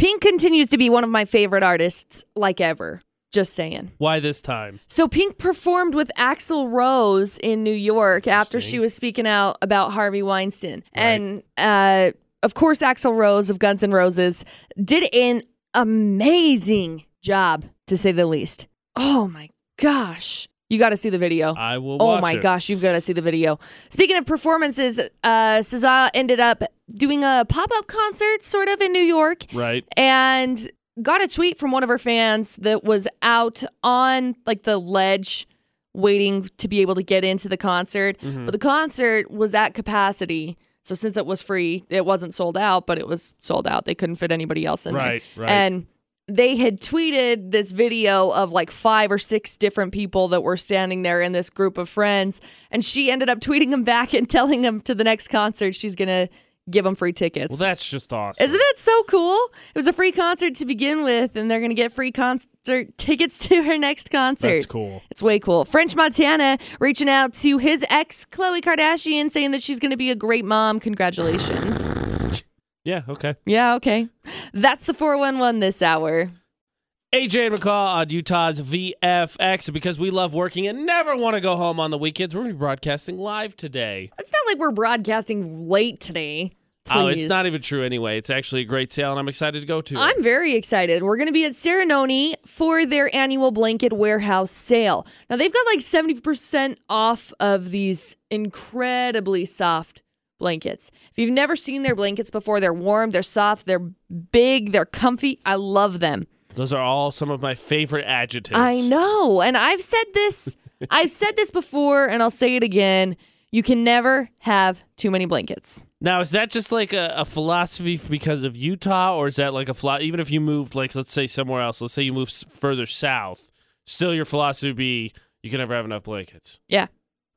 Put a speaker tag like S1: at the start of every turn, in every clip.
S1: Pink continues to be one of my favorite artists, like ever. Just saying.
S2: Why this time?
S1: So Pink performed with Axl Rose in New York after she was speaking out about Harvey Weinstein. And uh, of course, Axl Rose of Guns N' Roses did an amazing job, to say the least. Oh my gosh. You got to see the video.
S2: I will
S1: Oh my
S2: it.
S1: gosh, you've got to see the video. Speaking of performances, uh, SZA ended up doing a pop up concert sort of in New York
S2: Right.
S1: and got a tweet from one of her fans that was out on like the ledge waiting to be able to get into the concert.
S2: Mm-hmm.
S1: But the concert was at capacity. So since it was free, it wasn't sold out, but it was sold out. They couldn't fit anybody else in
S2: Right,
S1: there.
S2: right.
S1: And they had tweeted this video of like five or six different people that were standing there in this group of friends. And she ended up tweeting them back and telling them to the next concert she's going to give them free tickets.
S2: Well, that's just awesome.
S1: Isn't that so cool? It was a free concert to begin with, and they're going to get free concert tickets to her next concert.
S2: That's cool.
S1: It's way cool. French Montana reaching out to his ex, Khloe Kardashian, saying that she's going to be a great mom. Congratulations.
S2: Yeah. Okay.
S1: yeah, okay. That's the 411 this hour.
S2: AJ McCall on Utah's VFX. Because we love working and never want to go home on the weekends, we're going to be broadcasting live today.
S1: It's not like we're broadcasting late today.
S2: Oh, it's not even true anyway. It's actually a great sale, and I'm excited to go to it.
S1: I'm very excited. We're going to be at Saranoni for their annual blanket warehouse sale. Now, they've got like 70% off of these incredibly soft blankets. If you've never seen their blankets before, they're warm, they're soft, they're big, they're comfy. I love them.
S2: Those are all some of my favorite adjectives.
S1: I know. And I've said this, I've said this before, and I'll say it again. You can never have too many blankets.
S2: Now, is that just like a, a philosophy because of Utah, or is that like a philo- even if you moved, like let's say somewhere else, let's say you move further south, still your philosophy would be you can never have enough blankets.
S1: Yeah.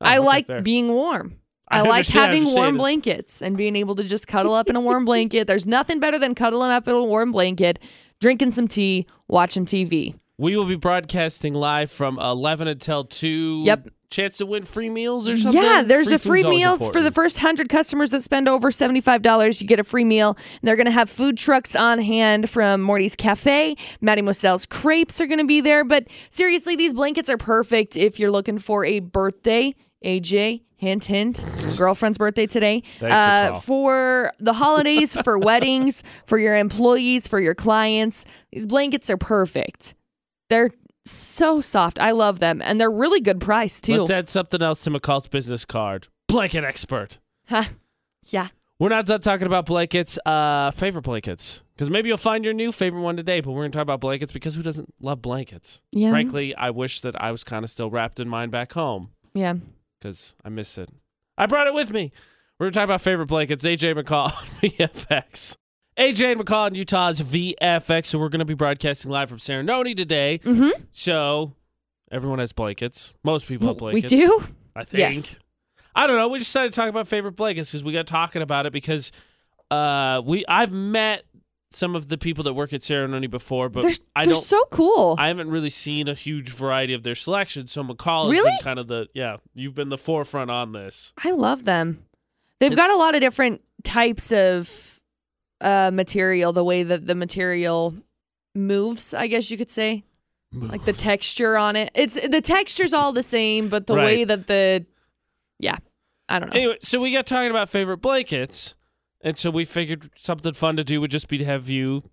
S2: Oh,
S1: I like being warm.
S2: I
S1: I, like having warm blankets and being able to just cuddle up in a warm blanket. There's nothing better than cuddling up in a warm blanket, drinking some tea, watching TV.
S2: We will be broadcasting live from 11 until 2.
S1: Yep.
S2: Chance to win free meals or something?
S1: Yeah, there's a free meals for the first 100 customers that spend over $75. You get a free meal. And they're going to have food trucks on hand from Morty's Cafe. Maddie Mosel's Crepes are going to be there. But seriously, these blankets are perfect if you're looking for a birthday. AJ, hint, hint, girlfriend's birthday today. Uh, for the holidays, for weddings, for your employees, for your clients. These blankets are perfect. They're so soft. I love them. And they're really good price, too.
S2: Let's add something else to McCall's business card. Blanket expert.
S1: Huh. Yeah.
S2: We're not done talking about blankets. Uh, favorite blankets. Because maybe you'll find your new favorite one today, but we're going to talk about blankets because who doesn't love blankets?
S1: Yeah.
S2: Frankly, I wish that I was kind of still wrapped in mine back home
S1: Yeah.
S2: Because I miss it. I brought it with me. We're going to talk about favorite blankets. AJ McCall on VFX. AJ McCall on Utah's VFX. So we're going to be broadcasting live from Saranoni today.
S1: Mm-hmm.
S2: So everyone has blankets. Most people have blankets.
S1: We do?
S2: I think.
S1: Yes.
S2: I don't know. We decided to talk about favorite blankets because we got talking about it because uh we I've met some of the people that work at Saranoni before, but
S1: They're,
S2: I
S1: they're
S2: don't
S1: so cool.
S2: I haven't really seen a huge variety of their selections. So McCall has
S1: Really?
S2: been kind of the yeah, you've been the forefront on this.
S1: I love them. They've got a lot of different types of uh, material, the way that the material moves, I guess you could say. Like the texture on it. It's the texture's all the same, but the way
S2: Right.
S1: that the yeah. I don't know.
S2: Anyway, so we got talking about favorite blankets, and so we figured something fun to do would just be to have you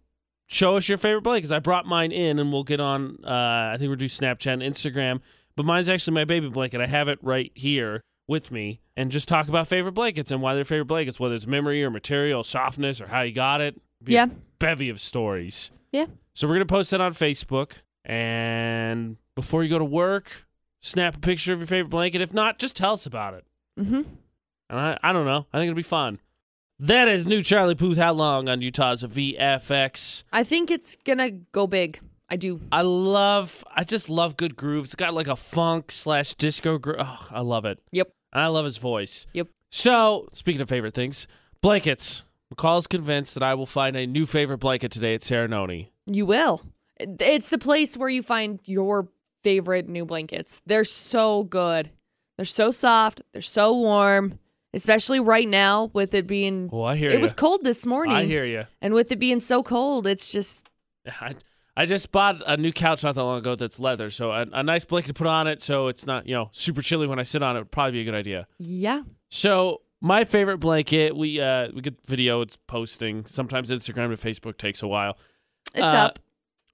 S2: show us your favorite blankets. I brought mine in, and we'll get on. Uh, I think we'll do Snapchat and Instagram, but mine's actually my baby blanket. I have it right here with me, and just talk about favorite blankets and why they're favorite blankets, whether it's memory or material, softness, or how you got it.
S1: Yeah.
S2: bevy of stories.
S1: Yeah.
S2: So we're gonna post that on Facebook, and before you go to work, snap a picture of your favorite blanket. If not, just tell us about it.
S1: Mm-hmm.
S2: And I, I don't know. I think it'll be fun. That is new Charlie Puth. How long on Utah's VFX?
S1: I think it's gonna go big. I do.
S2: I love. I just love good grooves. It's got like a funk slash disco groove. Oh, I love it.
S1: Yep.
S2: And I love his voice.
S1: Yep.
S2: So speaking of favorite things, blankets. McCall's convinced that I will find a new favorite blanket today at Saranoni.
S1: You will. It's the place where you find your favorite new blankets. They're so good. They're so soft. They're so warm. Especially right now with it being.
S2: Well, I hear
S1: it
S2: you.
S1: was cold this morning,
S2: I hear you.
S1: and with it being so cold, it's just
S2: I, I just bought a new couch not that long ago that's leather, so a, a nice blanket to put on it, so it's not you know super chilly when I sit on it. Would probably be a good idea.
S1: yeah.
S2: So my favorite blanket, we uh we get video. It's posting. Sometimes Instagram to Facebook takes a while.
S1: It's
S2: Uh,
S1: up.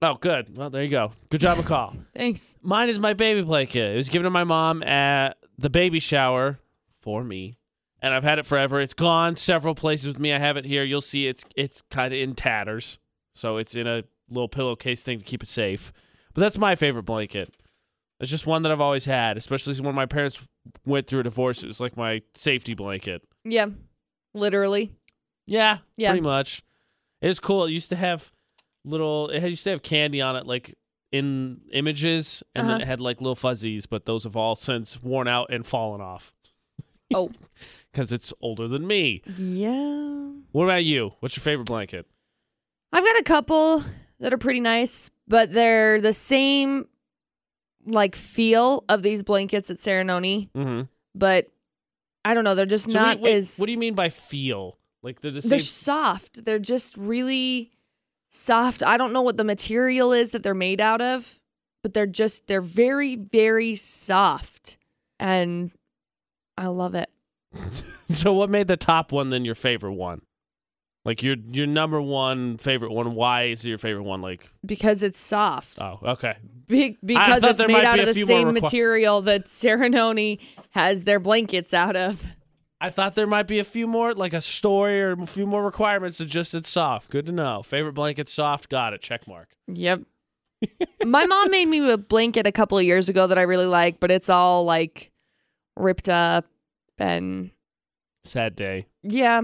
S2: Oh, good. Well, there you go. Good job, McCall.
S1: Thanks.
S2: Mine is my baby blanket. It was given to my mom at the baby shower for me, and I've had it forever. It's gone several places with me. I have it here. You'll see it's it's kind of in tatters, so it's in a little pillowcase thing to keep it safe. But that's my favorite blanket. It's just one that I've always had, especially when my parents went through a divorce. It was like my safety blanket.
S1: Yeah. Literally.
S2: Yeah,
S1: Yeah.
S2: pretty much. It was cool. It used to have little. It used to have candy on it, like in images, and then
S1: Uh-huh.
S2: it had like little fuzzies, but those have all since worn out and fallen off.
S1: Oh.
S2: because it's older than me.
S1: Yeah.
S2: What about you? What's your favorite blanket?
S1: I've got a couple that are pretty nice, but they're the same like feel of these blankets at Saranoni,
S2: Mm-hmm.
S1: but I don't know, they're just
S2: So
S1: not
S2: wait, wait,
S1: as
S2: What do you mean by feel? Like they're the same.
S1: They're soft. They're just really soft. I don't know what the material is that they're made out of, but they're just they're very very soft. And I love it.
S2: so what made the top one then your favorite one? Like your your number one favorite one. Why is it your favorite one? Like
S1: Because it's soft.
S2: oh okay.
S1: Be- because it's made out of the same
S2: requi-
S1: material that Saranoni has their blankets out of.
S2: I thought there might be a few more, like a story or a few more requirements to just it's soft. Good to know. Favorite blanket, soft. Got it. Check mark.
S1: Yep. My mom made me a blanket a couple of years ago that I really like, but it's all like ripped up and
S2: Sad day.
S1: Yeah.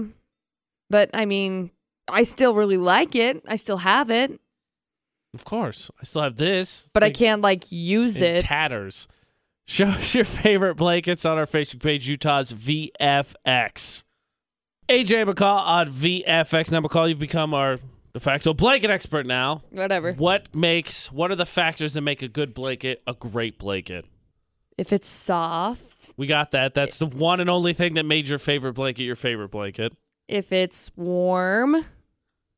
S1: But I mean, I still really like it. I still have it,
S2: Of course. I still have this.
S1: but I can't like use
S2: in
S1: it.
S2: tatters. Show us your favorite blankets on our Facebook page, Utah's VFX. AJ McCall on VFX. Now, McCall, you've become our de facto blanket expert now.
S1: Whatever.
S2: What makes, what are the factors that make a good blanket a great blanket?
S1: If it's soft,
S2: We got that. That's the one and only thing that made your favorite blanket your favorite blanket.
S1: if it's warm,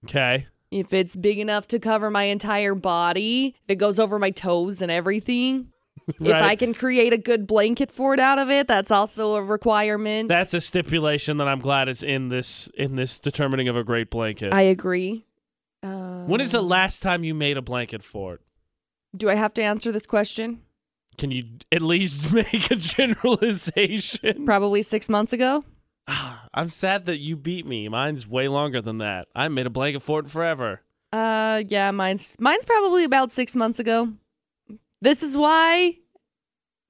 S2: Okay.
S1: if it's big enough to cover my entire body, if it goes over my toes and everything. If I can create a good blanket fort out of it, that's also a requirement.
S2: That's a stipulation that I'm glad is in this in this determining of a great blanket.
S1: I agree. Uh,
S2: when is the last time you made a blanket fort?
S1: Do I have to answer this question?
S2: Can you at least make a generalization?
S1: Probably six months ago.
S2: I'm sad that you beat me. Mine's way longer than that. I made a blanket fort forever.
S1: Uh, yeah, mine's mine's probably about six months ago. This is why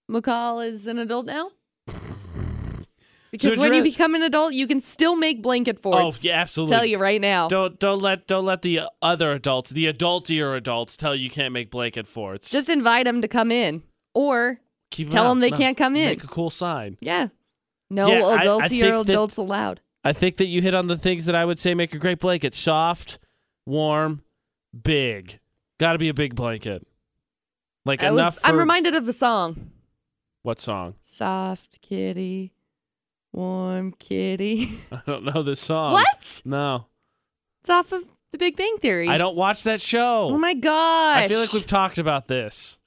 S1: McCall is an adult now. Because
S2: So
S1: when you become an adult, you can still make blanket forts.
S2: Oh yeah, absolutely.
S1: Tell you right now.
S2: Don't don't let don't let the other adults, the adultier adults, tell you you can't make blanket forts.
S1: Just invite them to come in, or
S2: Keep
S1: tell
S2: out.
S1: them they
S2: No,
S1: can't come in.
S2: Make a cool sign.
S1: yeah, no
S2: Yeah, I- I
S1: adultier
S2: think that-
S1: adults allowed.
S2: I think that you hit on the things that I would say make a great blanket: soft, warm, big. Got to be a big blanket. Like
S1: I
S2: enough.
S1: was, I'm reminded of the song
S2: What song?
S1: "Soft Kitty, Warm Kitty."
S2: I don't know this song.
S1: what?
S2: No,
S1: It's off of The Big Bang Theory.
S2: I don't watch that show.
S1: Oh my gosh!
S2: I feel like we've talked about this.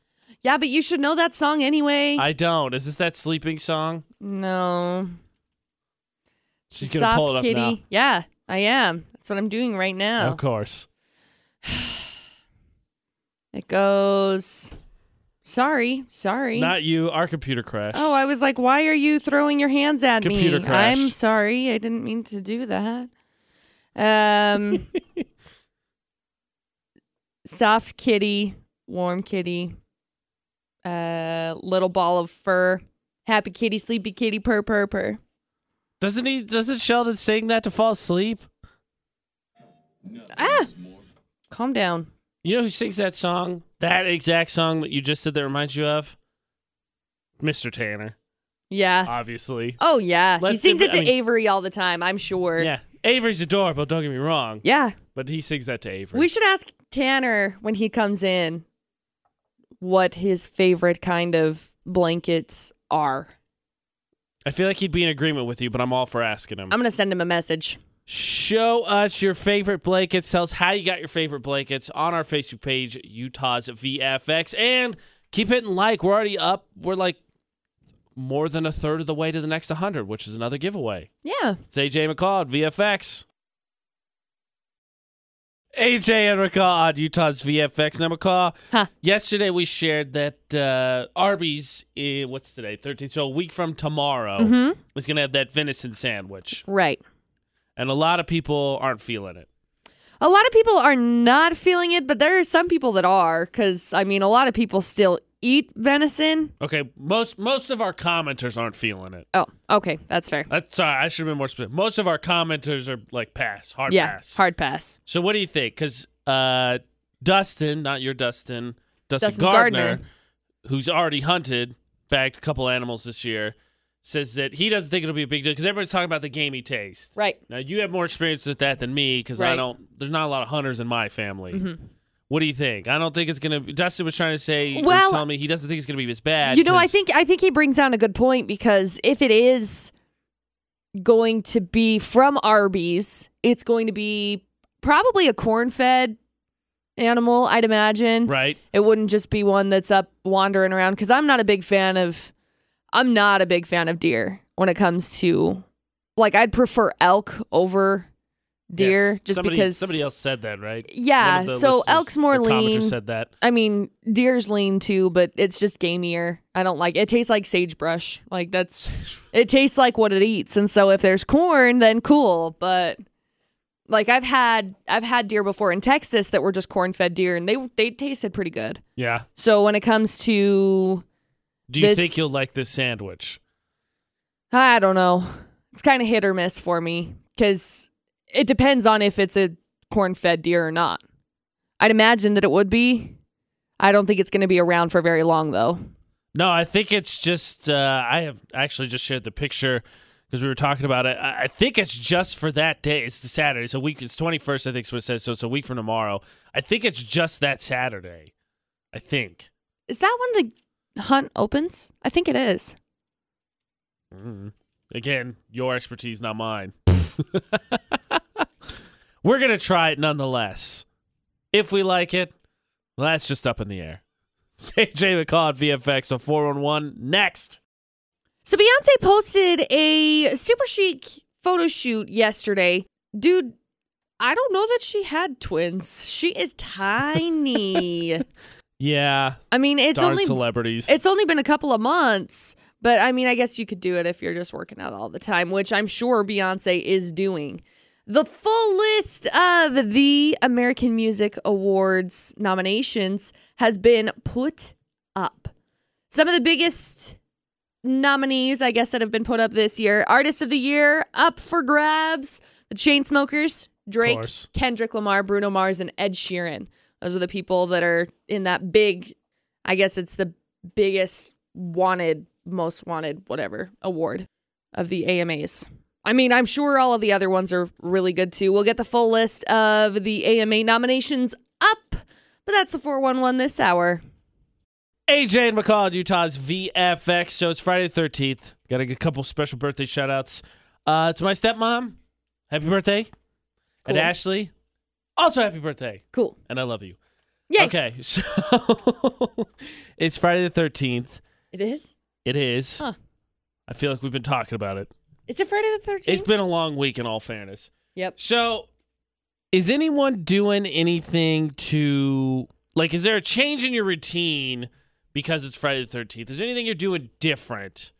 S1: Yeah, but you should know that song anyway.
S2: I don't. Is this that sleeping song?
S1: no.
S2: She's gonna
S1: Soft
S2: pull it up
S1: kitty.
S2: now.
S1: Yeah, I am. That's what I'm doing right now.
S2: Of course.
S1: It goes. Sorry, sorry.
S2: Not you. Our computer crashed.
S1: oh, I was like, why are you throwing your hands at
S2: Computer
S1: me?
S2: crashed.
S1: I'm sorry. I didn't mean to do that. Um, soft kitty, warm kitty, uh, little ball of fur, happy kitty, sleepy kitty, purr, purr, purr.
S2: Doesn't he? Doesn't Sheldon sing that to fall asleep?
S1: Ah, calm down.
S2: You know who sings that song? That exact song that you just said that reminds you of? Mr. Tanner,
S1: Yeah.
S2: obviously.
S1: Oh yeah, he
S2: Let's
S1: sings
S2: do-
S1: it to
S2: I mean-
S1: Avery all the time. I'm sure.
S2: Yeah. Avery's adorable, don't get me wrong.
S1: Yeah.
S2: But he sings that to Avery.
S1: We should ask Tanner when he comes in what his favorite kind of blankets are.
S2: I feel like he'd be in agreement with you, but I'm all for asking him.
S1: I'm going to send him a message.
S2: Show us your favorite blankets. Tell us how you got your favorite blankets on our Facebook page, Utah's VFX. And keep hitting like. We're already up. We're like more than a third of the way to the next 100, which is another giveaway.
S1: Yeah.
S2: It's AJ McCall at VFX. AJ and McCall on Utah's VFX. Now, McCall,
S1: Huh.
S2: yesterday we shared that uh, Arby's, eh, what's today? 13th. So a week from tomorrow
S1: Mhm.
S2: is going to have that venison sandwich.
S1: Right.
S2: And a lot of people aren't feeling it.
S1: A lot of people are not feeling it, but there are some people that are because, I mean, a lot of people still eat venison.
S2: Okay, most most of our commenters aren't feeling it.
S1: Oh, okay. That's fair.
S2: That's sorry, I should have been more specific. Most of our commenters are like pass, hard
S1: yeah.
S2: pass.
S1: Hard pass.
S2: So what do you think? Because uh, Dustin, not your Dustin, Dustin,
S1: Dustin
S2: Gardner,
S1: Gardner.
S2: who's already hunted, bagged a couple animals this year, says that he doesn't think it'll be a big deal because everybody's talking about the gamey taste.
S1: Right.
S2: Now you have more experience with that than me because I don't. There's not a lot of hunters in my family.
S1: Mhm.
S2: What do you think? I don't think it's gonna. be Dustin was trying to say, or was
S1: Well,
S2: telling me he doesn't think it's gonna be as bad.
S1: You know, I think I think he brings down a good point because if it is going to be from Arby's, it's going to be probably a corn-fed animal, I'd imagine.
S2: right.
S1: It wouldn't just be one that's up wandering around because I'm not a big fan of I'm not a big fan of deer when it comes to like I'd prefer elk over deer
S2: Yes.
S1: just
S2: Somebody-
S1: because
S2: somebody else said that, right?
S1: yeah so elk's more lean
S2: Said that.
S1: I mean deer's lean too but it's just gamier I don't like it tastes like sagebrush like that's it tastes like what it eats and so if there's corn then cool but like I've had I've had deer before in Texas that were just corn fed deer and they they tasted pretty good
S2: Yeah.
S1: so when it comes to
S2: Do you
S1: This-
S2: think you'll like this sandwich?
S1: I don't know. It's kind of hit or miss for me because it depends on if it's a corn fed deer or not. I'd imagine that it would be. I don't think it's going to be around for very long, though.
S2: No, I think it's just. Uh, I have actually just shared the picture because we were talking about it. I, I think it's just for that day. It's the Saturday. It's a week. It's twenty first. I think is what it says. So it's a week from tomorrow. I think it's just that Saturday. I think.
S1: Is that when the hunt opens? I think it is.
S2: Mm. Again, your expertise, not mine. We're gonna try it nonetheless. If we like it, well, that's just up in the air. Say Jay McCall at VFX on 411 next.
S1: So Beyonce posted a super chic photo shoot yesterday. Dude, I don't know that she had twins. She is tiny.
S2: Yeah,
S1: I mean, it's
S2: darn
S1: only
S2: celebrities.
S1: It's only been a couple of months, but I mean, I guess you could do it if you're just working out all the time, which I'm sure Beyonce is doing. The full list of the American Music Awards nominations has been put up. Some of the biggest nominees, I guess, that have been put up this year Artist of the Year up for grabs The Chainsmokers, Drake. Kendrick Lamar, Bruno Mars, and Ed Sheeran. Those are the people that are in that big, I guess it's the biggest wanted, most wanted, whatever award of the AMAs. I mean, I'm sure all of the other ones are really good too. We'll get the full list of the AMA nominations up, but that's the 411 this hour.
S2: AJ and McCall at Utah's VFX. So it's Friday the 13th. Got a couple special birthday shout outs. Uh, to my stepmom, happy birthday. And Ashley, also happy birthday.
S1: Cool.
S2: And I love you.
S1: Yay.
S2: Okay, so it's Friday the 13th.
S1: It is?
S2: It is.
S1: Huh.
S2: I feel like we've been talking about it.
S1: Is it Friday the 13th?
S2: It's been a long week, in all fairness.
S1: Yep.
S2: So, is anyone doing anything to like? Is there a change in your routine because it's Friday the Thirteenth? Is there anything you're doing different?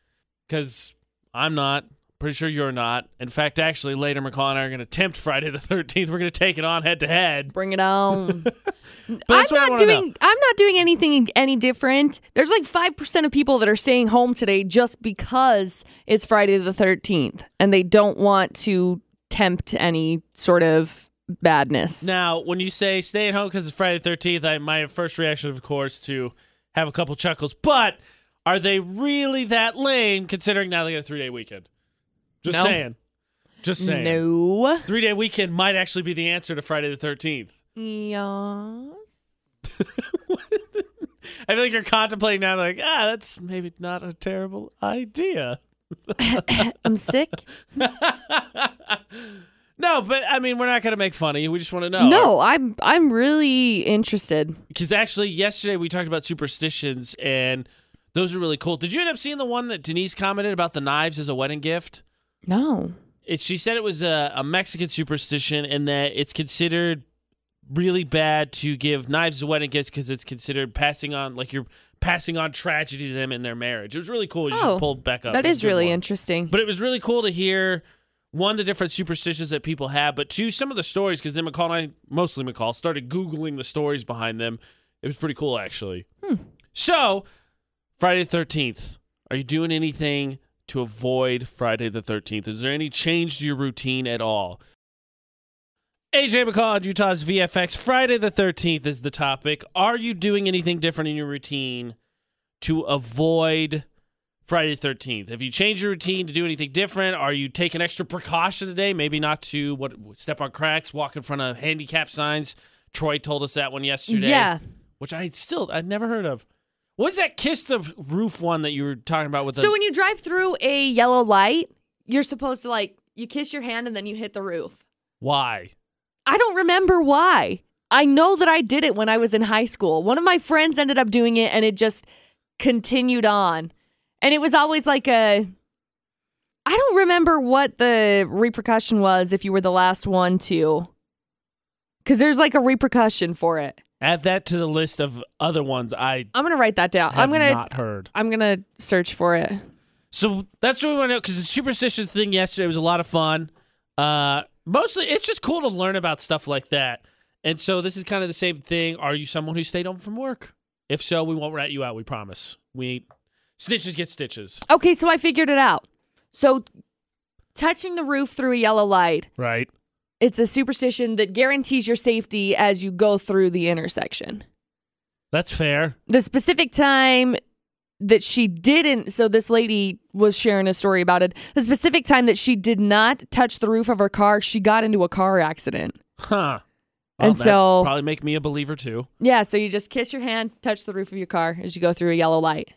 S2: Because I'm not. Pretty sure you're not. In fact, actually, later McCall and I are going to tempt Friday the Thirteenth. We're going to take it on head to head.
S1: Bring it on. I'm
S2: that's what I
S1: not doing I'm not doing anything any different. There's like 5% of people that are staying home today just because it's Friday the 13th and they don't want to tempt any sort of badness.
S2: Now, when you say stay at home because it's Friday the Thirteenth, I my first reaction, of course, to have a couple chuckles. But are they really that lame considering now they got a three day weekend? Just
S1: No.
S2: saying. Just saying.
S1: No.
S2: Three day weekend might actually be the answer to Friday the 13th.
S1: Yeah.
S2: I feel like you're contemplating now, like, ah, that's maybe not a terrible idea.
S1: I'm sick.
S2: no, but I mean, we're not going to make fun of you. We just want to know.
S1: No, I'm I'm really interested.
S2: Because actually, yesterday we talked about superstitions, and those are really cool. Did you end up seeing the one that Denise commented about the knives as a wedding gift?
S1: No.
S2: It, she said it was a, a Mexican superstition and that it's considered really bad to give knives a wedding gift because it's considered passing on, like you're passing on tragedy to them in their marriage. It was really cool. You
S1: Oh,
S2: should pull it back up.
S1: That is really
S2: one.
S1: interesting.
S2: But it was really cool to hear one the different superstitions that people have, but two some of the stories because then McCall and I, mostly McCall, started googling the stories behind them. It was pretty cool actually. Hmm. So Friday the thirteenth, are you doing anything to avoid Friday the thirteenth? Is there any change to your routine at all? AJ McCall Utah's VFX. Friday the 13th is the topic. Are you doing anything different in your routine to avoid Friday the 13th? Have you changed your routine to do anything different? Are you taking extra precaution today? Maybe not to what step on cracks, walk in front of handicap signs. Troy told us that one yesterday.
S1: Yeah.
S2: Which I still I'd never heard of. What's that kiss the roof one that you were talking about with the
S1: So when you drive through a yellow light, you're supposed to like you kiss your hand and then you hit the roof.
S2: why?
S1: I don't remember why. I know that I did it when I was in high school. One of my friends ended up doing it and it just continued on. And it was always like a I don't remember what the repercussion was if you were the last one to. Cuz there's like a repercussion for it.
S2: Add that to the list of other ones I
S1: I'm to write that down. I'm to
S2: not heard.
S1: I'm to search for it.
S2: So that's what we want to know because the superstitious thing yesterday was a lot of fun. Uh, mostly, it's just cool to learn about stuff like that. And so this is kind of the same thing. Are you someone who stayed home from work? If so, we won't rat you out. We promise. We snitches get stitches.
S1: Okay, so I figured it out. So touching the roof through a yellow light
S2: Right.
S1: It's a superstition that guarantees your safety as you go through the intersection.
S2: That's fair.
S1: The specific time that she didn't, so this lady was sharing a story about it. The specific time that she did not touch the roof of her car, she got into a car accident.
S2: Huh.
S1: And
S2: that'd
S1: so-
S2: probably make me a believer too.
S1: Yeah, so you just kiss your hand, touch the roof of your car as you go through a yellow light.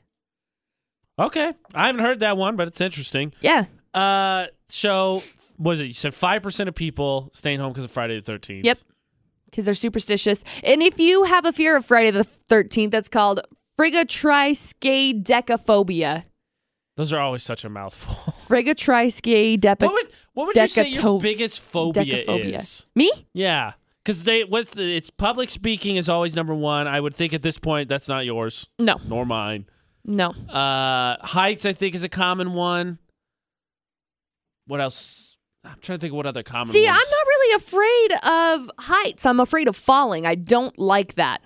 S2: Okay, I haven't heard that one, but it's interesting.
S1: Yeah.
S2: Uh, so what is it? You said five percent of people staying home because of Friday the Thirteenth.
S1: Yep. Because they're superstitious. And if you have a fear of Friday the 13th, that's called friggatriskaidekaphobia.
S2: Those are always such a mouthful.
S1: Friggatriskaidekaphobia.
S2: What would what would you say your biggest phobia
S1: decaphobia.
S2: is?
S1: Me?
S2: Yeah, because they what's the it's public speaking is always number one. I would think at this point that's not yours
S1: No.
S2: nor mine.
S1: No.
S2: Uh, heights I think is a common one. What else? I'm trying to think of what other common.
S1: See,
S2: ones.
S1: I'm not really afraid of heights. I'm afraid of falling. I don't like that.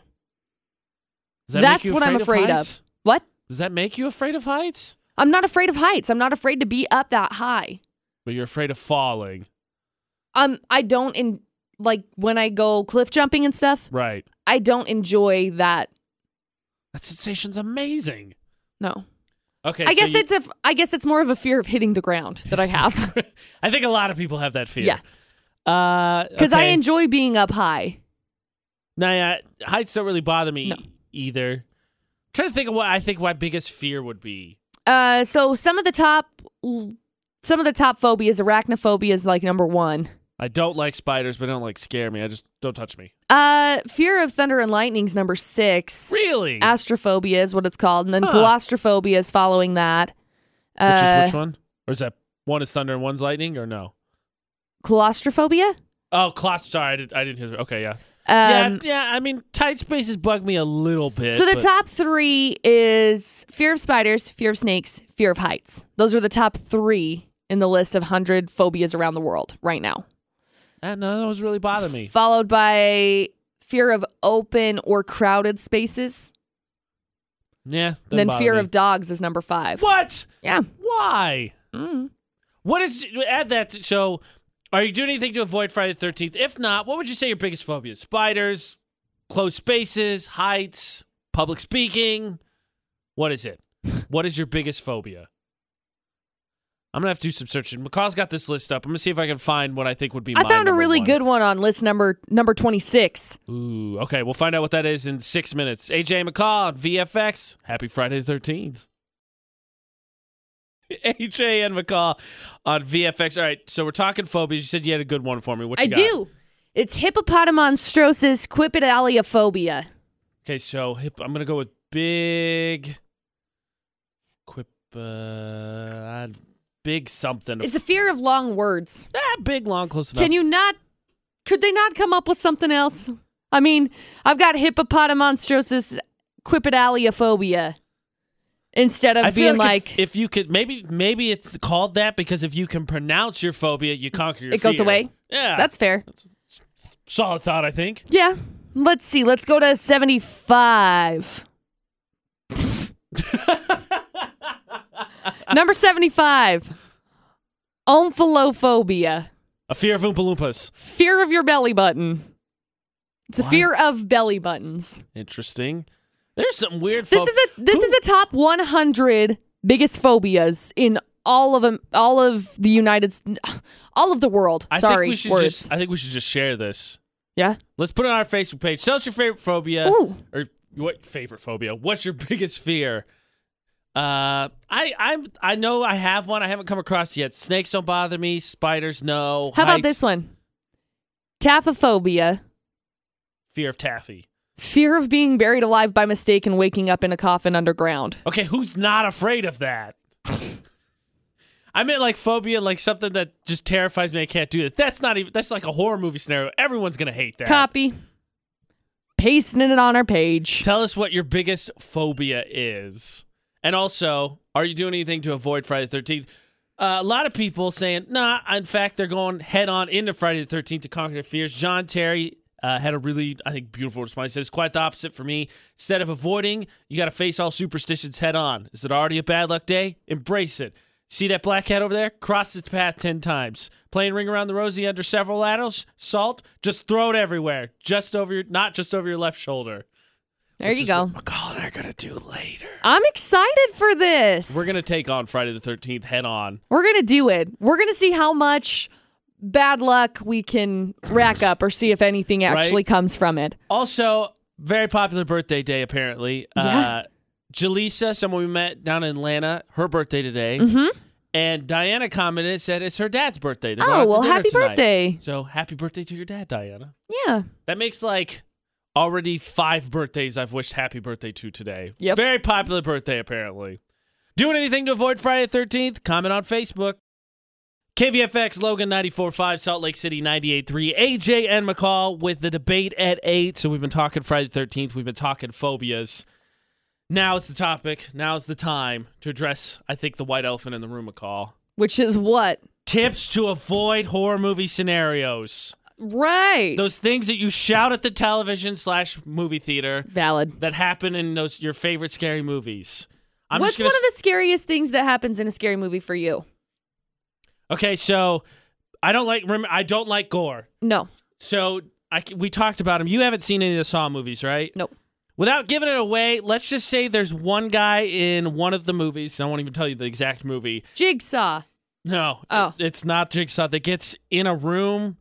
S2: That
S1: That's what I'm afraid of.
S2: heights?
S1: What?
S2: Does that make you afraid of heights?
S1: I'm not afraid of heights. I'm not afraid to be up that high.
S2: But you're afraid of falling,
S1: Um, I don't in like when I go cliff jumping and stuff.
S2: right?
S1: I don't enjoy that.
S2: That sensation's amazing.
S1: No,
S2: Okay,
S1: I
S2: so
S1: guess
S2: you-
S1: it's a. I guess it's more of a fear of hitting the ground that I have
S2: I think a lot of people have that fear.
S1: Yeah.
S2: Uh,
S1: because I enjoy being up high.
S2: Nah, yeah, heights don't really bother me
S1: No.
S2: either. I'm trying to think of what I think my biggest fear would be.
S1: Uh, so some of the top, some of the top phobias, arachnophobia is like number one.
S2: I don't like spiders, but they don't like scare me. I just don't touch me.
S1: Uh, fear of thunder and lightning's number six.
S2: Really?
S1: Astrophobia is what it's called, and then
S2: Huh.
S1: claustrophobia is following that.
S2: which
S1: Uh,
S2: is which one? Or is that one is thunder and one's lightning, or no?
S1: Claustrophobia.
S2: Oh, class. Sorry, I, did, I didn't hear. that. Okay, yeah,
S1: Um,
S2: yeah, yeah. I mean, tight spaces bug me a little bit.
S1: So the
S2: but-
S1: top three is fear of spiders, fear of snakes, fear of heights. Those are the top three in the list of hundred phobias around the world right now.
S2: Ah, none of those really bother me.
S1: Followed by fear of open or crowded spaces.
S2: Yeah.
S1: Then fear
S2: me.
S1: of dogs is number five.
S2: what?
S1: Yeah.
S2: Why?
S1: Mm.
S2: What is add that? To, so, are you doing anything to avoid Friday the Thirteenth? If not, what would you say your biggest phobia is? Spiders, closed spaces, heights, public speaking. What is it? what is your biggest phobia? I'm gonna have to do some searching. McCall's got this list up. I'm gonna see if I can find what I think would be. My.
S1: I found a really
S2: one.
S1: good one on list number number twenty six.
S2: Ooh, okay. We'll find out what that is in six minutes. AJ McCall, VFX. Happy Friday the 13th. AJ and McCall on VFX. All right, so we're talking phobias. You said you had a good one for me. What you
S1: I
S2: got?
S1: do. It's hippopotomonstrosesquippedaliophobia.
S2: Okay, so hip, I'm gonna go with big. Quip. Uh, big something.
S1: It's a fear of long words.
S2: ah, big long close enough.
S1: Can you not? Could they not come up with something else? I mean, I've got hippopotamonstrosis quipedaliophobia instead of
S2: I feel
S1: being
S2: like,
S1: like,
S2: if, if you could maybe maybe it's called that because if you can pronounce your phobia, you conquer your
S1: it goes
S2: fear.
S1: away.
S2: Yeah,
S1: That's fair.
S2: solid thought. I think.
S1: Yeah. Let's see. Let's go to 75. Number 75. Omphalophobia.
S2: A fear of Oompa Loompas.
S1: Fear of your belly button. It's a
S2: What?
S1: fear of belly buttons.
S2: Interesting. There's some weird.
S1: This
S2: phob-
S1: is the this is the top 100 biggest phobias in all of them, all of the United, S- all of the world.
S2: I
S1: Sorry,
S2: think we should
S1: words.
S2: just. I think we should just share this.
S1: yeah.
S2: Let's put it on our Facebook page. Tell us your favorite phobia.
S1: Ooh.
S2: Or what favorite phobia? What's your biggest fear? Uh, I I'm I know I have one. I haven't come across yet. Snakes don't bother me. Spiders, no.
S1: How about
S2: Heights,
S1: this one? Taphophobia.
S2: Fear of taffy.
S1: Fear of being buried alive by mistake and waking up in a coffin underground.
S2: Okay, who's not afraid of that? I meant like phobia, like something that just terrifies me. I can't do it. That's not even. That's like a horror movie scenario. Everyone's gonna hate that.
S1: Copy. Pasting it on our page.
S2: Tell us what your biggest phobia is. And also, are you doing anything to avoid Friday the 13th? Uh, a lot of people saying, nah, in fact, they're going head on into Friday the 13th to conquer their fears. John Terry uh, had a really, I think, beautiful response. He said, it's quite the opposite for me. Instead of avoiding, you got to face all superstitions head on. Is it already a bad luck day? Embrace it. See that black cat over there? Cross its path 10 times. Playing Ring Around the Rosie under several ladders? Salt? Just throw it everywhere. Just over your, not just over your left shoulder.
S1: There
S2: Which
S1: you
S2: is
S1: go.
S2: what McCall and I are gonna do later.
S1: I'm excited for this.
S2: We're gonna take on Friday the Thirteenth head on.
S1: We're gonna do it. We're gonna see how much bad luck we can rack up, or see if anything actually comes from it.
S2: Also, very popular birthday day apparently.
S1: Yeah.
S2: Uh, Jaleesa, someone we met down in Atlanta, her birthday today.
S1: Mm-hmm.
S2: And Diana commented and said it's her dad's birthday. They're
S1: Oh well, happy
S2: tonight.
S1: birthday!
S2: So happy birthday to your dad, Diana.
S1: Yeah,
S2: That makes like already five birthdays I've wished happy birthday to today.
S1: Yep.
S2: Very popular birthday, apparently. Doing anything to avoid Friday the 13th? Comment on Facebook. KVFX, Logan 94.5, Salt Lake City 98.3, AJ and McCall with the debate at 8. So we've been talking Friday the 13th. We've been talking phobias. Now's the topic. Now's the time to address, I think, the white elephant in the room, McCall.
S1: which is what
S2: Tips to avoid horror movie scenarios.
S1: Right.
S2: Those things that you shout at the television slash movie theater
S1: Valid.
S2: that happen in those your favorite scary movies. I'm
S1: What's one of the scariest things that happens in a scary movie for you?
S2: Okay, so I don't like rem- I don't like gore.
S1: No,
S2: So I we talked about him. You haven't seen any of the Saw movies, right?
S1: Nope.
S2: Without giving it away, let's just say there's one guy in one of the movies. I won't even tell you the exact movie.
S1: Jigsaw.
S2: No,
S1: Oh.
S2: it- it's not Jigsaw. That gets in a room,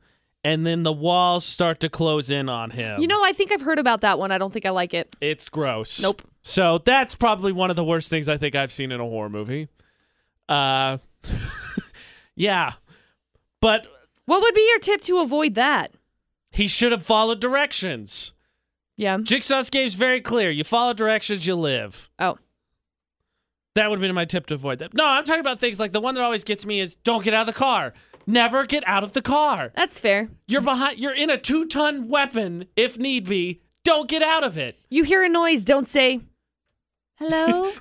S2: and then the walls start to close in on him.
S1: You know, I think I've heard about that one. I don't think I like it.
S2: it's gross.
S1: Nope.
S2: So that's probably one of the worst things I think I've seen in a horror movie. Uh, yeah, but
S1: What would be your tip to avoid that?
S2: he should have followed directions.
S1: Yeah.
S2: Jigsaw's game's very clear. You follow directions, you live.
S1: Oh.
S2: That would have been my tip to avoid that. No, I'm talking about things like the one that always gets me is don't get out of the car. Never get out of the car.
S1: That's fair.
S2: You're behind. You're in a two-ton weapon if need be. Don't get out of it.
S1: You hear a noise, don't say, hello?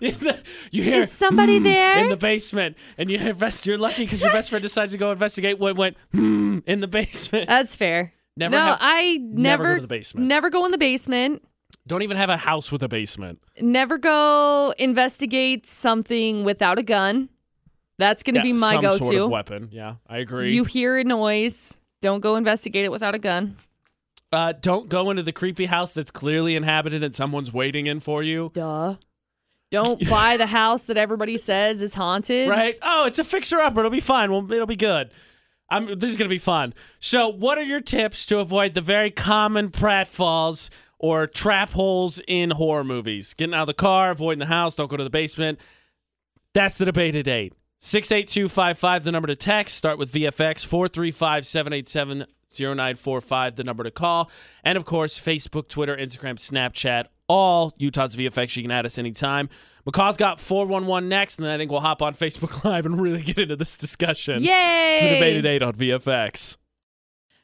S2: you hear
S1: Is somebody
S2: "Hmm,"
S1: there?
S2: in the basement, and you invest. You're lucky because your best friend decides to go investigate what went hmm, in the basement.
S1: That's fair.
S2: Never
S1: no,
S2: have-
S1: I
S2: never
S1: never
S2: go to the basement.
S1: Never go in the basement.
S2: Don't even have a house with a basement.
S1: Never go investigate something without a gun. That's going to
S2: Yeah,
S1: be my go-to.
S2: sort of weapon. Yeah, I agree.
S1: You hear a noise, don't go investigate it without a gun.
S2: Uh, don't go into the creepy house that's clearly inhabited and someone's waiting in for you.
S1: Duh. Don't buy the house that everybody says is haunted.
S2: Right? Oh, it's a fixer upper. It'll be fine. Well, it'll be good. I'm, this is going to be fun. So, what are your tips to avoid the very common pratfalls or trap holes in horror movies? Getting out of the car, avoiding the house, don't go to the basement. That's the debate at eight. 68255, the number to text. Start with VFX. 435 787 0945, the number to call. And of course, Facebook, Twitter, Instagram, Snapchat, all Utah's VFX. You can add us anytime. McCall's got 411 next, and then I think we'll hop on Facebook Live and really get into this discussion.
S1: Yay!
S2: It's the debate at 8 on VFX.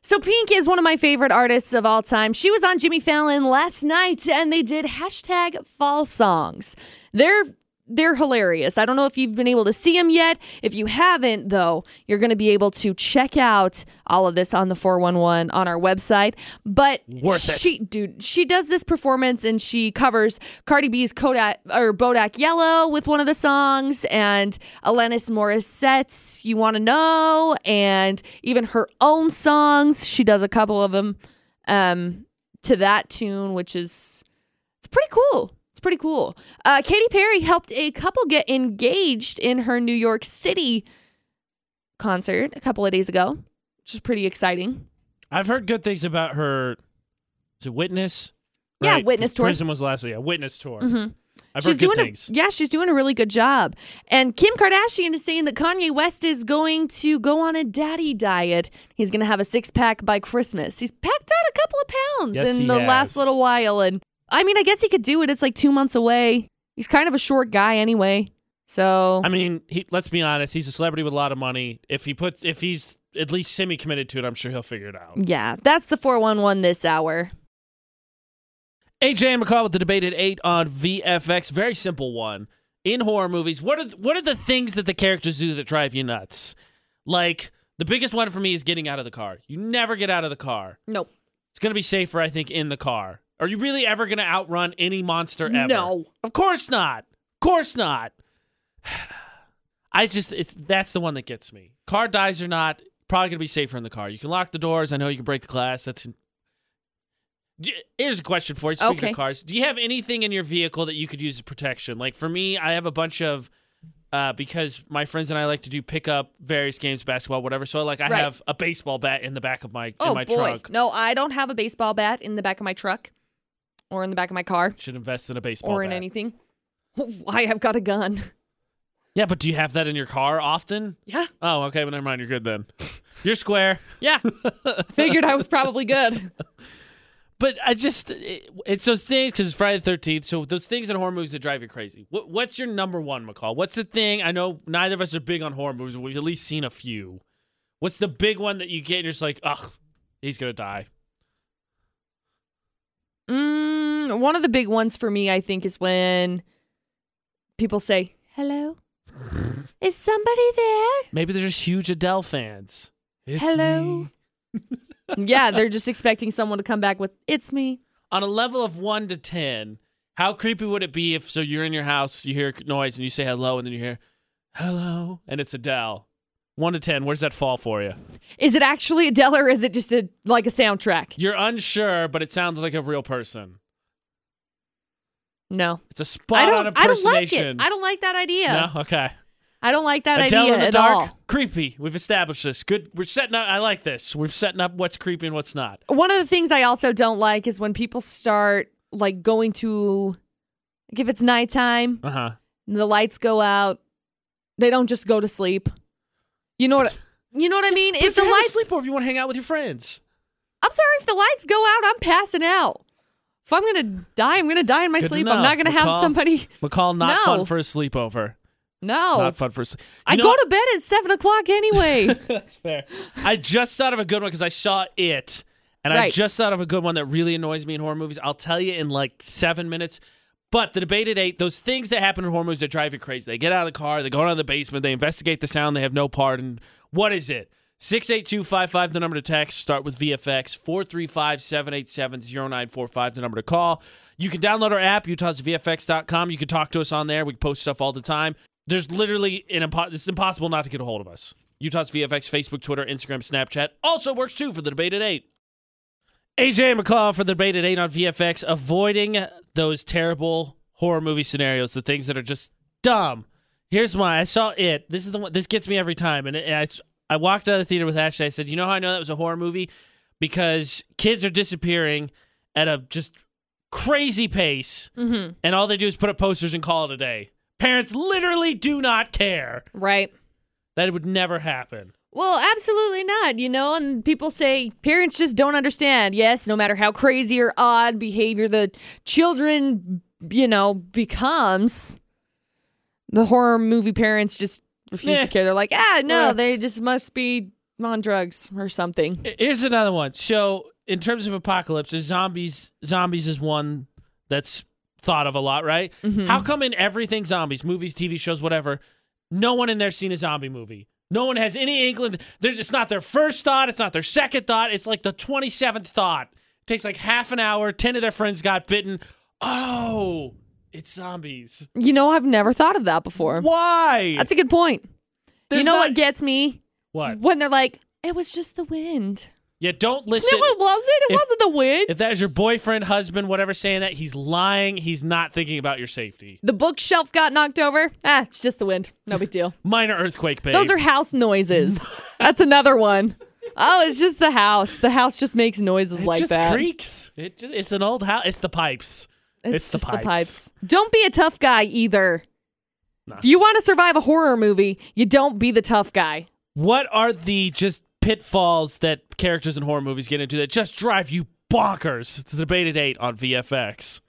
S1: So Pink is one of my favorite artists of all time. She was on Jimmy Fallon last night and they did hashtag fall songs. They're they're hilarious. I don't know if you've been able to see them yet. If you haven't, though, you're going to be able to check out all of this on the 411 on our website. But
S2: Worth it.
S1: she, dude, she does this performance and she covers Cardi B's Kodak or Bodak Yellow with one of the songs and Alanis Morissette's You Want to Know and even her own songs. She does a couple of them um, to that tune, which is it's pretty cool. Pretty cool. Uh, Katy Perry helped a couple get engaged in her New York City concert a couple of days ago, which is pretty exciting.
S2: I've heard good things about her. It Witness?
S1: Yeah,
S2: Right,
S1: Witness
S2: 'cause
S1: tour.
S2: Prison was last week. Yeah, Witness tour.
S1: Mhm.
S2: I've
S1: she's
S2: heard good
S1: doing
S2: things.
S1: a yeah, she's doing a really good job. And Kim Kardashian is saying that Kanye West is going to go on a daddy diet. He's going to have a six pack by Christmas. He's packed on a couple of pounds
S2: Yes,
S1: in the
S2: has.
S1: last little while, and I mean, I guess he could do it. It's like two months away. He's kind of a short guy anyway, so
S2: I mean, he, let's be honest. He's a celebrity with a lot of money. If he puts, if he's at least semi committed to it, I'm sure he'll figure it out.
S1: yeah, that's the four one one this hour.
S2: AJ and McCall with the debate at eight on VFX. Very simple one. In horror movies, what are what are the things that the characters do that drive you nuts? Like the biggest one for me is getting out of the car. You never get out of the car.
S1: Nope.
S2: It's gonna be safer, I think, in the car. Are you really ever gonna outrun any monster ever?
S1: No.
S2: Of course not. Of course not. I just it's that's the one that gets me. Car dies or not, probably gonna be safer in the car. You can lock the doors. I know you can break the glass. That's. Here's a question for you. Speaking
S1: Okay.
S2: of cars, do you have anything in your vehicle that you could use as protection? Like for me, I have a bunch of. Uh, because my friends and I like to do pick up various games, basketball, whatever. So like I
S1: Right.
S2: have a baseball bat in the back of my
S1: Oh
S2: in my
S1: boy,
S2: trunk.
S1: no, I don't have a baseball bat in the back of my truck, or in the back of my car,
S2: Should invest in a baseball
S1: or in
S2: bat.
S1: anything. I have got a gun.
S2: Yeah, but do you have that in your car often?
S1: Yeah.
S2: Oh, okay, but never mind. You're good then. You're square.
S1: Yeah. Figured I was probably good.
S2: But I just, it, it's those things because it's Friday the 13th. So those things in horror movies that drive you crazy. What, what's your number one, McCall? What's the thing? I know neither of us are big on horror movies, but we've at least seen a few. What's the big one that you get and you're just like, ugh, he's going to die?
S1: Mm, one of the big ones for me, I think, is when people say, "Hello, is somebody there?"
S2: Maybe they're just huge Adele fans. It's
S1: Hello?
S2: me.
S1: yeah, they're just expecting someone to come back with, "It's me."
S2: On a level of one to 10, how creepy would it be if so you're in your house, you hear noise, and you say hello, and then you hear hello, and it's Adele? One to 10, where's that fall for you?
S1: Is it actually Adele or is it just a like a soundtrack?
S2: You're unsure, but it sounds like a real person.
S1: No,
S2: It's a spot
S1: I
S2: on
S1: don't. I don't like
S2: impersonation.
S1: it. I don't like that idea.
S2: No, okay.
S1: I don't like that
S2: Adele
S1: idea
S2: in the
S1: at
S2: dark,
S1: all.
S2: creepy. We've established this. Good. We're setting up. I like this. We're setting up what's creepy and what's not.
S1: One of the things I also don't like is when people start like going to, like if it's nighttime,
S2: Uh huh.
S1: the lights go out, they don't just go to sleep. You know what? You know what I mean? if the lights,
S2: sleep, or if you want to hang out with your friends,
S1: I'm sorry, if the lights go out, I'm passing out. If I'm gonna die, I'm gonna die in my
S2: Good to
S1: sleep.
S2: know.
S1: I'm not gonna have
S2: McCall.
S1: somebody.
S2: McCall, not
S1: No.
S2: fun for a sleepover.
S1: No,
S2: Not fun for a sleep.
S1: I go to bed at seven o'clock anyway.
S2: That's fair. I just thought of a good one because I saw it, and I
S1: Right.
S2: just thought of a good one that really annoys me in horror movies. I'll tell you in like seven minutes. But the debate at eight, those things that happen in horror movies that drive you crazy. They get out of the car, they go down to the basement, they investigate the sound, they have no part. And what is it? 68255, the number to text. Start with VFX. 435 787 0945, the number to call. You can download our app, utahsvfx.com. You can talk to us on there. We post stuff all the time. There's literally an impo- it's impossible not to get a hold of us. Utah's VFX, Facebook, Twitter, Instagram, Snapchat also works too for the debate at 8. AJ McCall for the debate at 8 on VFX, avoiding those terrible horror movie scenarios, the things that are just dumb. Here's why I saw it. This is the one. This gets me every time. And it, I, I walked out of the theater with Ashley. I said, "You know how I know that was a horror movie? Because kids are disappearing at a just crazy pace,
S1: mm-hmm.
S2: and all they do is put up posters and call it a day. Parents literally do not care.
S1: Right.
S2: That it would never happen.
S1: Well, absolutely not, you know, and people say parents just don't understand. Yes, no matter how crazy or odd behavior the children, you know, becomes, the horror movie parents just refuse to care. They're like, ah, no,
S2: Well-
S1: they just must be on drugs or something.
S2: Here's another one. So, in terms of apocalypse, zombies zombies is one that's thought of a lot, right?
S1: Mm-hmm.
S2: How come in everything zombies, movies, TV shows, whatever, no one in there's seen a zombie movie? No one has any inkling. They're, it's not their first thought. It's not their second thought. It's like the 27th thought. It takes like half an hour. 10 of their friends got bitten. Oh, it's zombies.
S1: You know, I've never thought of that before.
S2: Why?
S1: That's a good point.
S2: There's
S1: you know
S2: not-
S1: what gets me?
S2: What?
S1: When they're like, it was just the wind.
S2: Yeah, don't listen.
S1: No, it wasn't. It
S2: If-
S1: wasn't the wind.
S2: If that is your boyfriend, husband, whatever, saying that, he's lying. He's not thinking about your safety.
S1: the bookshelf got knocked over. Ah, it's just the wind. No big deal.
S2: Minor earthquake, babe.
S1: Those are house noises. That's another one. Oh, it's just the house. The house just makes noises
S2: it
S1: like
S2: just
S1: that.
S2: creaks. It just, it's an old house. It's the pipes.
S1: It's,
S2: It's the
S1: just
S2: pipes.
S1: Don't be a tough guy either.
S2: Nah.
S1: If you want to survive a horror movie, you don't be the tough guy.
S2: What are the just pitfalls that characters in horror movies get into that just drive you bonkers? It's the debate at eight on VFX.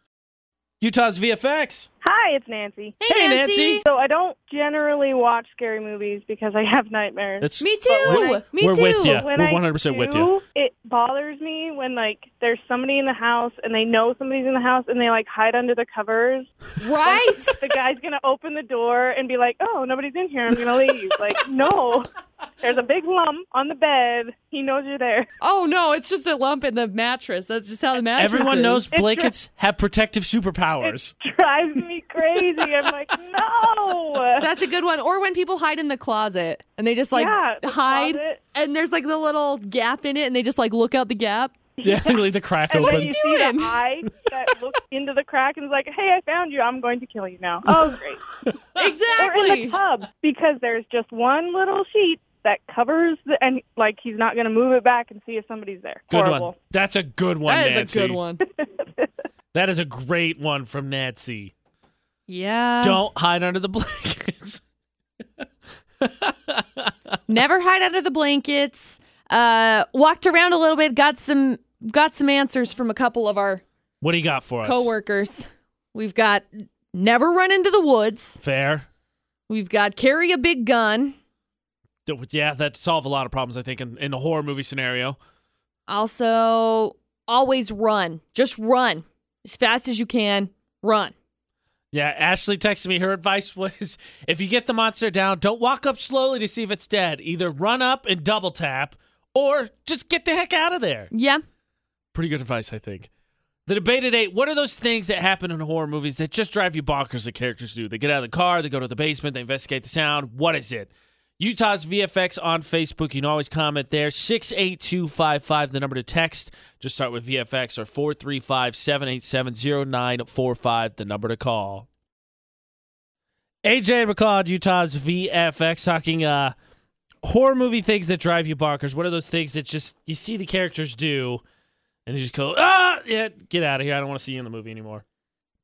S2: Utah's VFX.
S3: Hi, it's Nancy.
S2: Hey, Nancy.
S3: So I don't generally watch scary movies because I have nightmares.
S2: That's
S1: Me too.
S3: when I-
S1: Me
S2: We're
S1: too.
S2: with ya.
S3: when
S2: We're
S3: I
S2: 100% with
S3: do,
S2: you.
S3: It bothers me when like there's somebody in the house and they know somebody's in the house and they like hide under the covers.
S1: Right?
S3: the guy's gonna open the door and be like, "Oh, nobody's in here. I'm gonna leave." like, no, there's a big lump on the bed. He knows you're there.
S1: oh no, it's just a lump in the mattress. That's just how the mattress
S2: Everyone
S1: is.
S2: knows blankets have protective superpowers.
S3: It drives me crazy. I'm like, no.
S1: That's a good one. Or when people hide in the closet and they just like
S3: Yeah,
S1: hide
S3: closet.
S1: and there's like the little gap in it and they just like look out the gap.
S2: Yeah, leave the crack
S3: And
S2: open.
S3: when you see
S1: doing?
S3: the eye that looks into the crack and is like, "Hey, I found you. I'm going to kill you now." Oh, great. Exactly. Or in the tub because there's just one little sheet that covers the and like he's not going to move it back and see if somebody's there.
S2: Good
S3: Horrible.
S2: one. That's a good one,
S1: That is
S2: Nancy.
S1: a good one.
S2: That is a great one from Nancy.
S1: Yeah.
S2: Don't hide under the blankets.
S1: Never hide under the blankets. Uh, walked around a little bit. Got some got some answers from a couple of our
S2: What do you got for us?
S1: coworkers. We've got never run into the woods.
S2: Fair.
S1: We've got carry a big gun.
S2: Yeah, that solve a lot of problems. I think in, in a horror movie scenario.
S1: Also, always run. Just run as fast as you can. Run.
S2: Yeah, Ashley texted me. Her advice was if you get the monster down, don't walk up slowly to see if it's dead. Either run up and double tap or just get the heck out of there.
S1: Yeah.
S2: Pretty good advice, I think. The debate at eight what are those things that happen in horror movies that just drive you bonkers the characters do? They get out of the car, they go to the basement, they investigate the sound. What is it? Utah's VFX on Facebook. You can always comment there. 68255, the number to text. Just start with VFX or 435 787 0945, the number to call. AJ McCall, Utah's VFX, talking uh, horror movie things that drive you bonkers. What are those things that just you see the characters do and you just go, ah, yeah, get out of here. I don't want to see you in the movie anymore.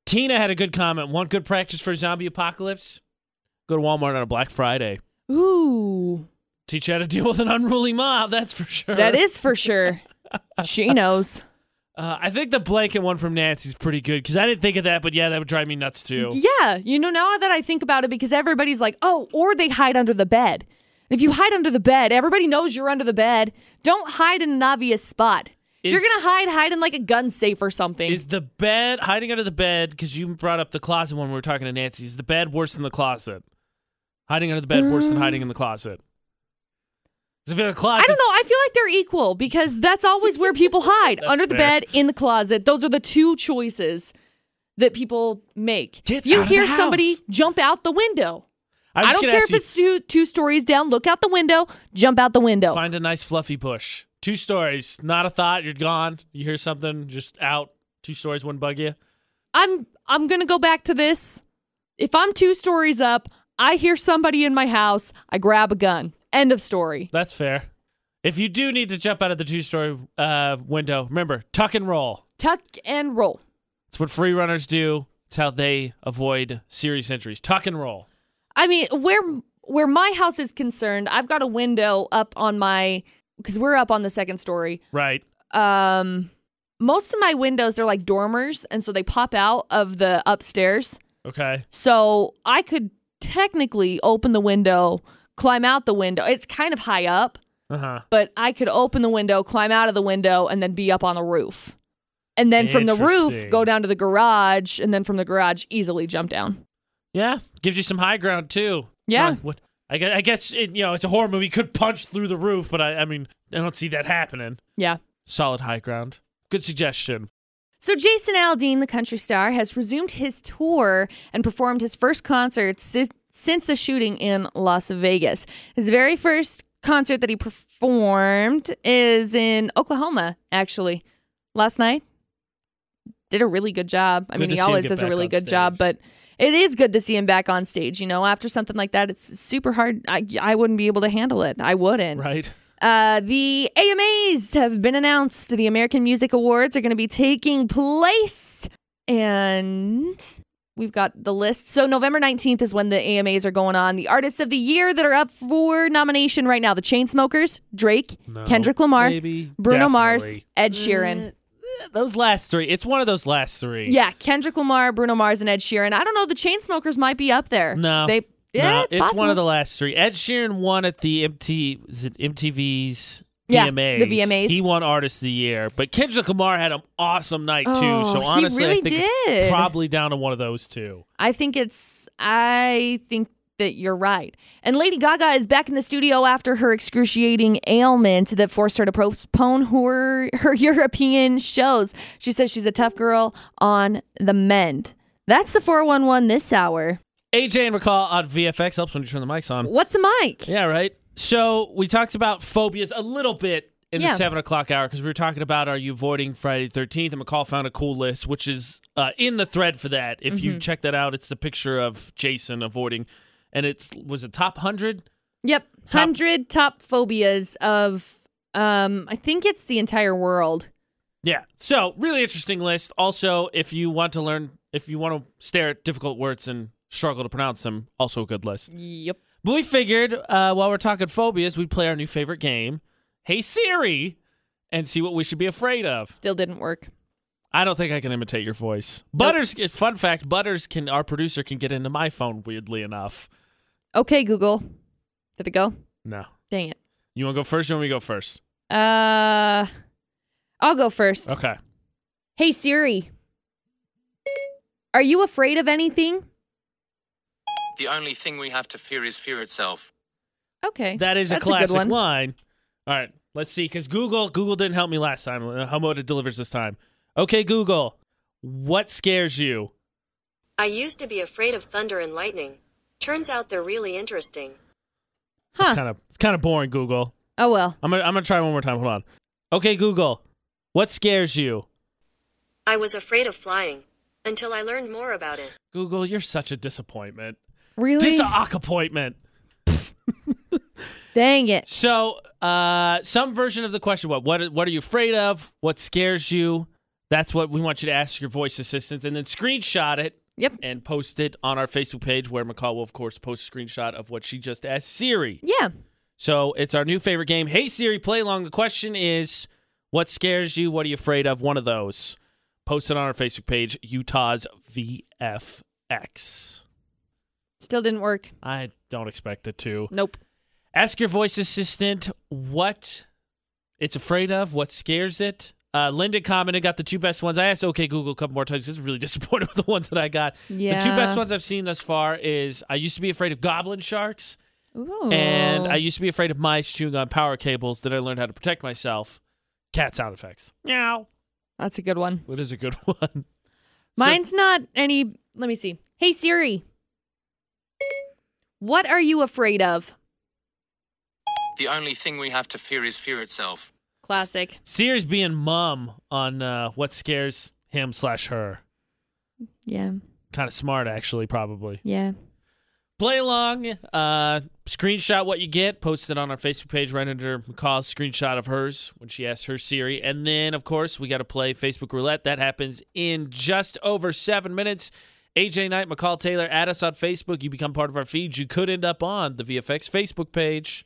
S2: Tina had a good comment. One good practice for zombie apocalypse? Go to Walmart on a Black Friday.
S1: Ooh.
S2: Teach you how to deal with an unruly mob, that's for sure.
S1: That is for sure. she knows.
S2: Uh, I think the blanket one from Nancy's pretty good because I didn't think of that, but yeah, that would drive me nuts too.
S1: Yeah, you know, now that I think about it, because everybody's like, oh, or they hide under the bed. If you hide under the bed, everybody knows you're under the bed. Don't hide in an obvious spot. If you're gonna hide, hide in like a gun safe or something.
S2: Is the bed hiding under the bed? Because you brought up the closet when we were talking to Nancy. Is the bed worse than the closet? Hiding under the bed worse than um, hiding in the closet? if the closet,
S1: I don't know. I feel like they're equal because that's always where people hide under the
S2: fair.
S1: bed, in the closet. Those are the two choices that people make.
S2: Get
S1: if you
S2: out of the
S1: hear somebody jump out the window,
S2: I, was
S1: I
S2: just
S1: don't
S2: gonna
S1: care
S2: ask
S1: if
S2: you,
S1: it's two two stories down. Look out the window, jump out the window.
S2: Find a nice fluffy bush. Two stories, not a thought. You're gone. You hear something, just out. Two stories wouldn't bug you.
S1: I'm I'm gonna go back to this. If I'm two stories up, I hear somebody in my house, I grab a gun. End of story.
S2: That's fair. If you do need to jump out of the two-story uh, window, remember tuck and roll.
S1: Tuck and roll.
S2: It's what free runners do. It's how they avoid serious injuries. Tuck and roll.
S1: I mean, where where my house is concerned, I've got a window up on my because we're up on the second story.
S2: Right.
S1: Um, most of my windows they're like dormers, and so they pop out of the upstairs.
S2: Okay.
S1: So I could technically open the window, climb out the window. It's kind of high up,
S2: Uh huh.
S1: but I could open the window, climb out of the window, and then be up on the roof. And then from the roof, go down to the garage, and then from the garage, easily jump down.
S2: Yeah. Gives you some high ground too.
S1: Yeah.
S2: Uh, what? I guess, I guess it, you know it's a horror movie. Could punch through the roof, but I, I mean I don't see that happening.
S1: Yeah.
S2: Solid high ground. Good suggestion.
S1: So Jason Aldean, the country star, has resumed his tour and performed his first concert si- since the shooting in Las Vegas. His very first concert that he performed is in Oklahoma, actually, last night. Did a really good job. I
S2: Good
S1: mean, he always does a really good job, but it is good to see him back on stage. You know, after something like that, it's super hard. I, I wouldn't be able to handle it. I wouldn't.
S2: Right.
S1: Uh, the AMAs have been announced. The American Music Awards are going to be taking place, and we've got the list. So November nineteenth is when the AMAs are going on. The artists of the year that are up for nomination right now: the Chainsmokers, Drake,
S2: No.
S1: Kendrick Lamar,
S2: Maybe.
S1: Bruno Mars, Ed Sheeran.
S2: Eh, Those last three. It's one of those last three.
S1: Yeah, Kendrick Lamar, Bruno Mars, and Ed Sheeran. I don't know. The Chainsmokers might be up there.
S2: No.
S1: they. Yeah,
S2: no,
S1: it's,
S2: it's one of the last three. Ed Sheeran won at the MT, is MTV's
S1: Yeah, the VMAs.
S2: He won Artist of the Year, but Kendrick Lamar had an awesome night too.
S1: Oh,
S2: so honestly,
S1: really
S2: I think it's probably down to one of those two.
S1: I think it's. I think that you're right. And Lady Gaga is back in the studio after her excruciating ailment that forced her to postpone her her European shows. She says she's a tough girl on the mend. That's the 411 this hour.
S2: AJ and McCall on VFX helps when you turn the mics on.
S1: What's a mic?
S2: Yeah, right. So we talked about phobias a little bit in
S1: Yeah.
S2: the seven o'clock hour because we were talking about are you avoiding Friday the Thirteenth, and McCall found a cool list, which is uh, in the thread for that. If
S1: Mm-hmm.
S2: you check that out, it's the picture of Jason avoiding, and it's was it top hundred.
S1: Yep. 100 top phobias of um I think it's the entire world.
S2: Yeah. So really interesting list. Also, if you want to learn, if you want to stare at difficult words and struggle to pronounce them, also a good list.
S1: Yep.
S2: But we figured uh, while we're talking phobias, we'd play our new favorite game, Hey Siri, and see what we should be afraid of.
S1: Still didn't work.
S2: I don't think I can imitate your voice. Butters, fun fact, Butters can, our producer can get into my phone weirdly enough.
S1: Okay, Google. Did it go?
S2: No.
S1: Dang it.
S2: You want to go first or you want me to go first?
S1: Uh I'll go first.
S2: Okay.
S1: Hey Siri. Are you afraid of anything?
S4: The only thing we have to fear is fear itself.
S1: Okay.
S2: That is
S1: That's
S2: a
S1: good
S2: classic
S1: one.
S2: line. All right, let's see, because Google Google didn't help me last time. Uh, How about it delivers this time? Okay, Google, what scares you?
S5: I used to be afraid of thunder and lightning. Turns out they're really interesting.
S1: Huh.
S2: It's kind of it's kind of boring. Google.
S1: oh well.
S2: I'm gonna I'm gonna try one more time. Hold on. Okay, Google, what scares you?
S5: I was afraid of flying until I learned more about it.
S2: Google, you're such a disappointment.
S1: Really?
S2: Disappointment.
S1: Dang it.
S2: So, uh, some version of the question: What what what are you afraid of? What scares you? That's what we want you to ask your voice assistants, and then screenshot it
S1: Yep.
S2: and post it on our Facebook page, where McCall will, of course, post a screenshot of what she just asked Siri.
S1: Yeah.
S2: So it's our new favorite game. Hey Siri, play along. The question is, what scares you? What are you afraid of? One of those. Post it on our Facebook page, Utah's VFX.
S1: Still didn't work.
S2: I don't expect it to.
S1: Nope.
S2: Ask your voice assistant what it's afraid of, what scares it. Uh, Linda commented, got the two best ones. I asked OK Google a couple more times. This is really disappointed with the ones that I got.
S1: Yeah.
S2: The two best ones I've seen thus far is I used to be afraid of goblin sharks,
S1: Ooh.
S2: and I used to be afraid of mice chewing on power cables. Then I learned how to protect myself. Cat sound effects. Meow.
S1: That's a good one.
S2: It is a good one.
S1: Mine's not any. Let me see. Hey Siri. What are you afraid of?
S4: The only thing we have to fear is fear itself.
S1: Classic.
S2: Siri's being mum on uh, what scares him slash her.
S1: Yeah.
S2: Kind of smart, actually, probably.
S1: Yeah.
S2: Play along. Uh, screenshot what you get. Post it on our Facebook page right under McCall's screenshot of hers when she asks her Siri. And then, of course, we got to play Facebook Roulette. That happens in just over seven minutes. AJ Knight, McCall Taylor, add us on Facebook. You become part of our feed. You could end up on the VFX Facebook page.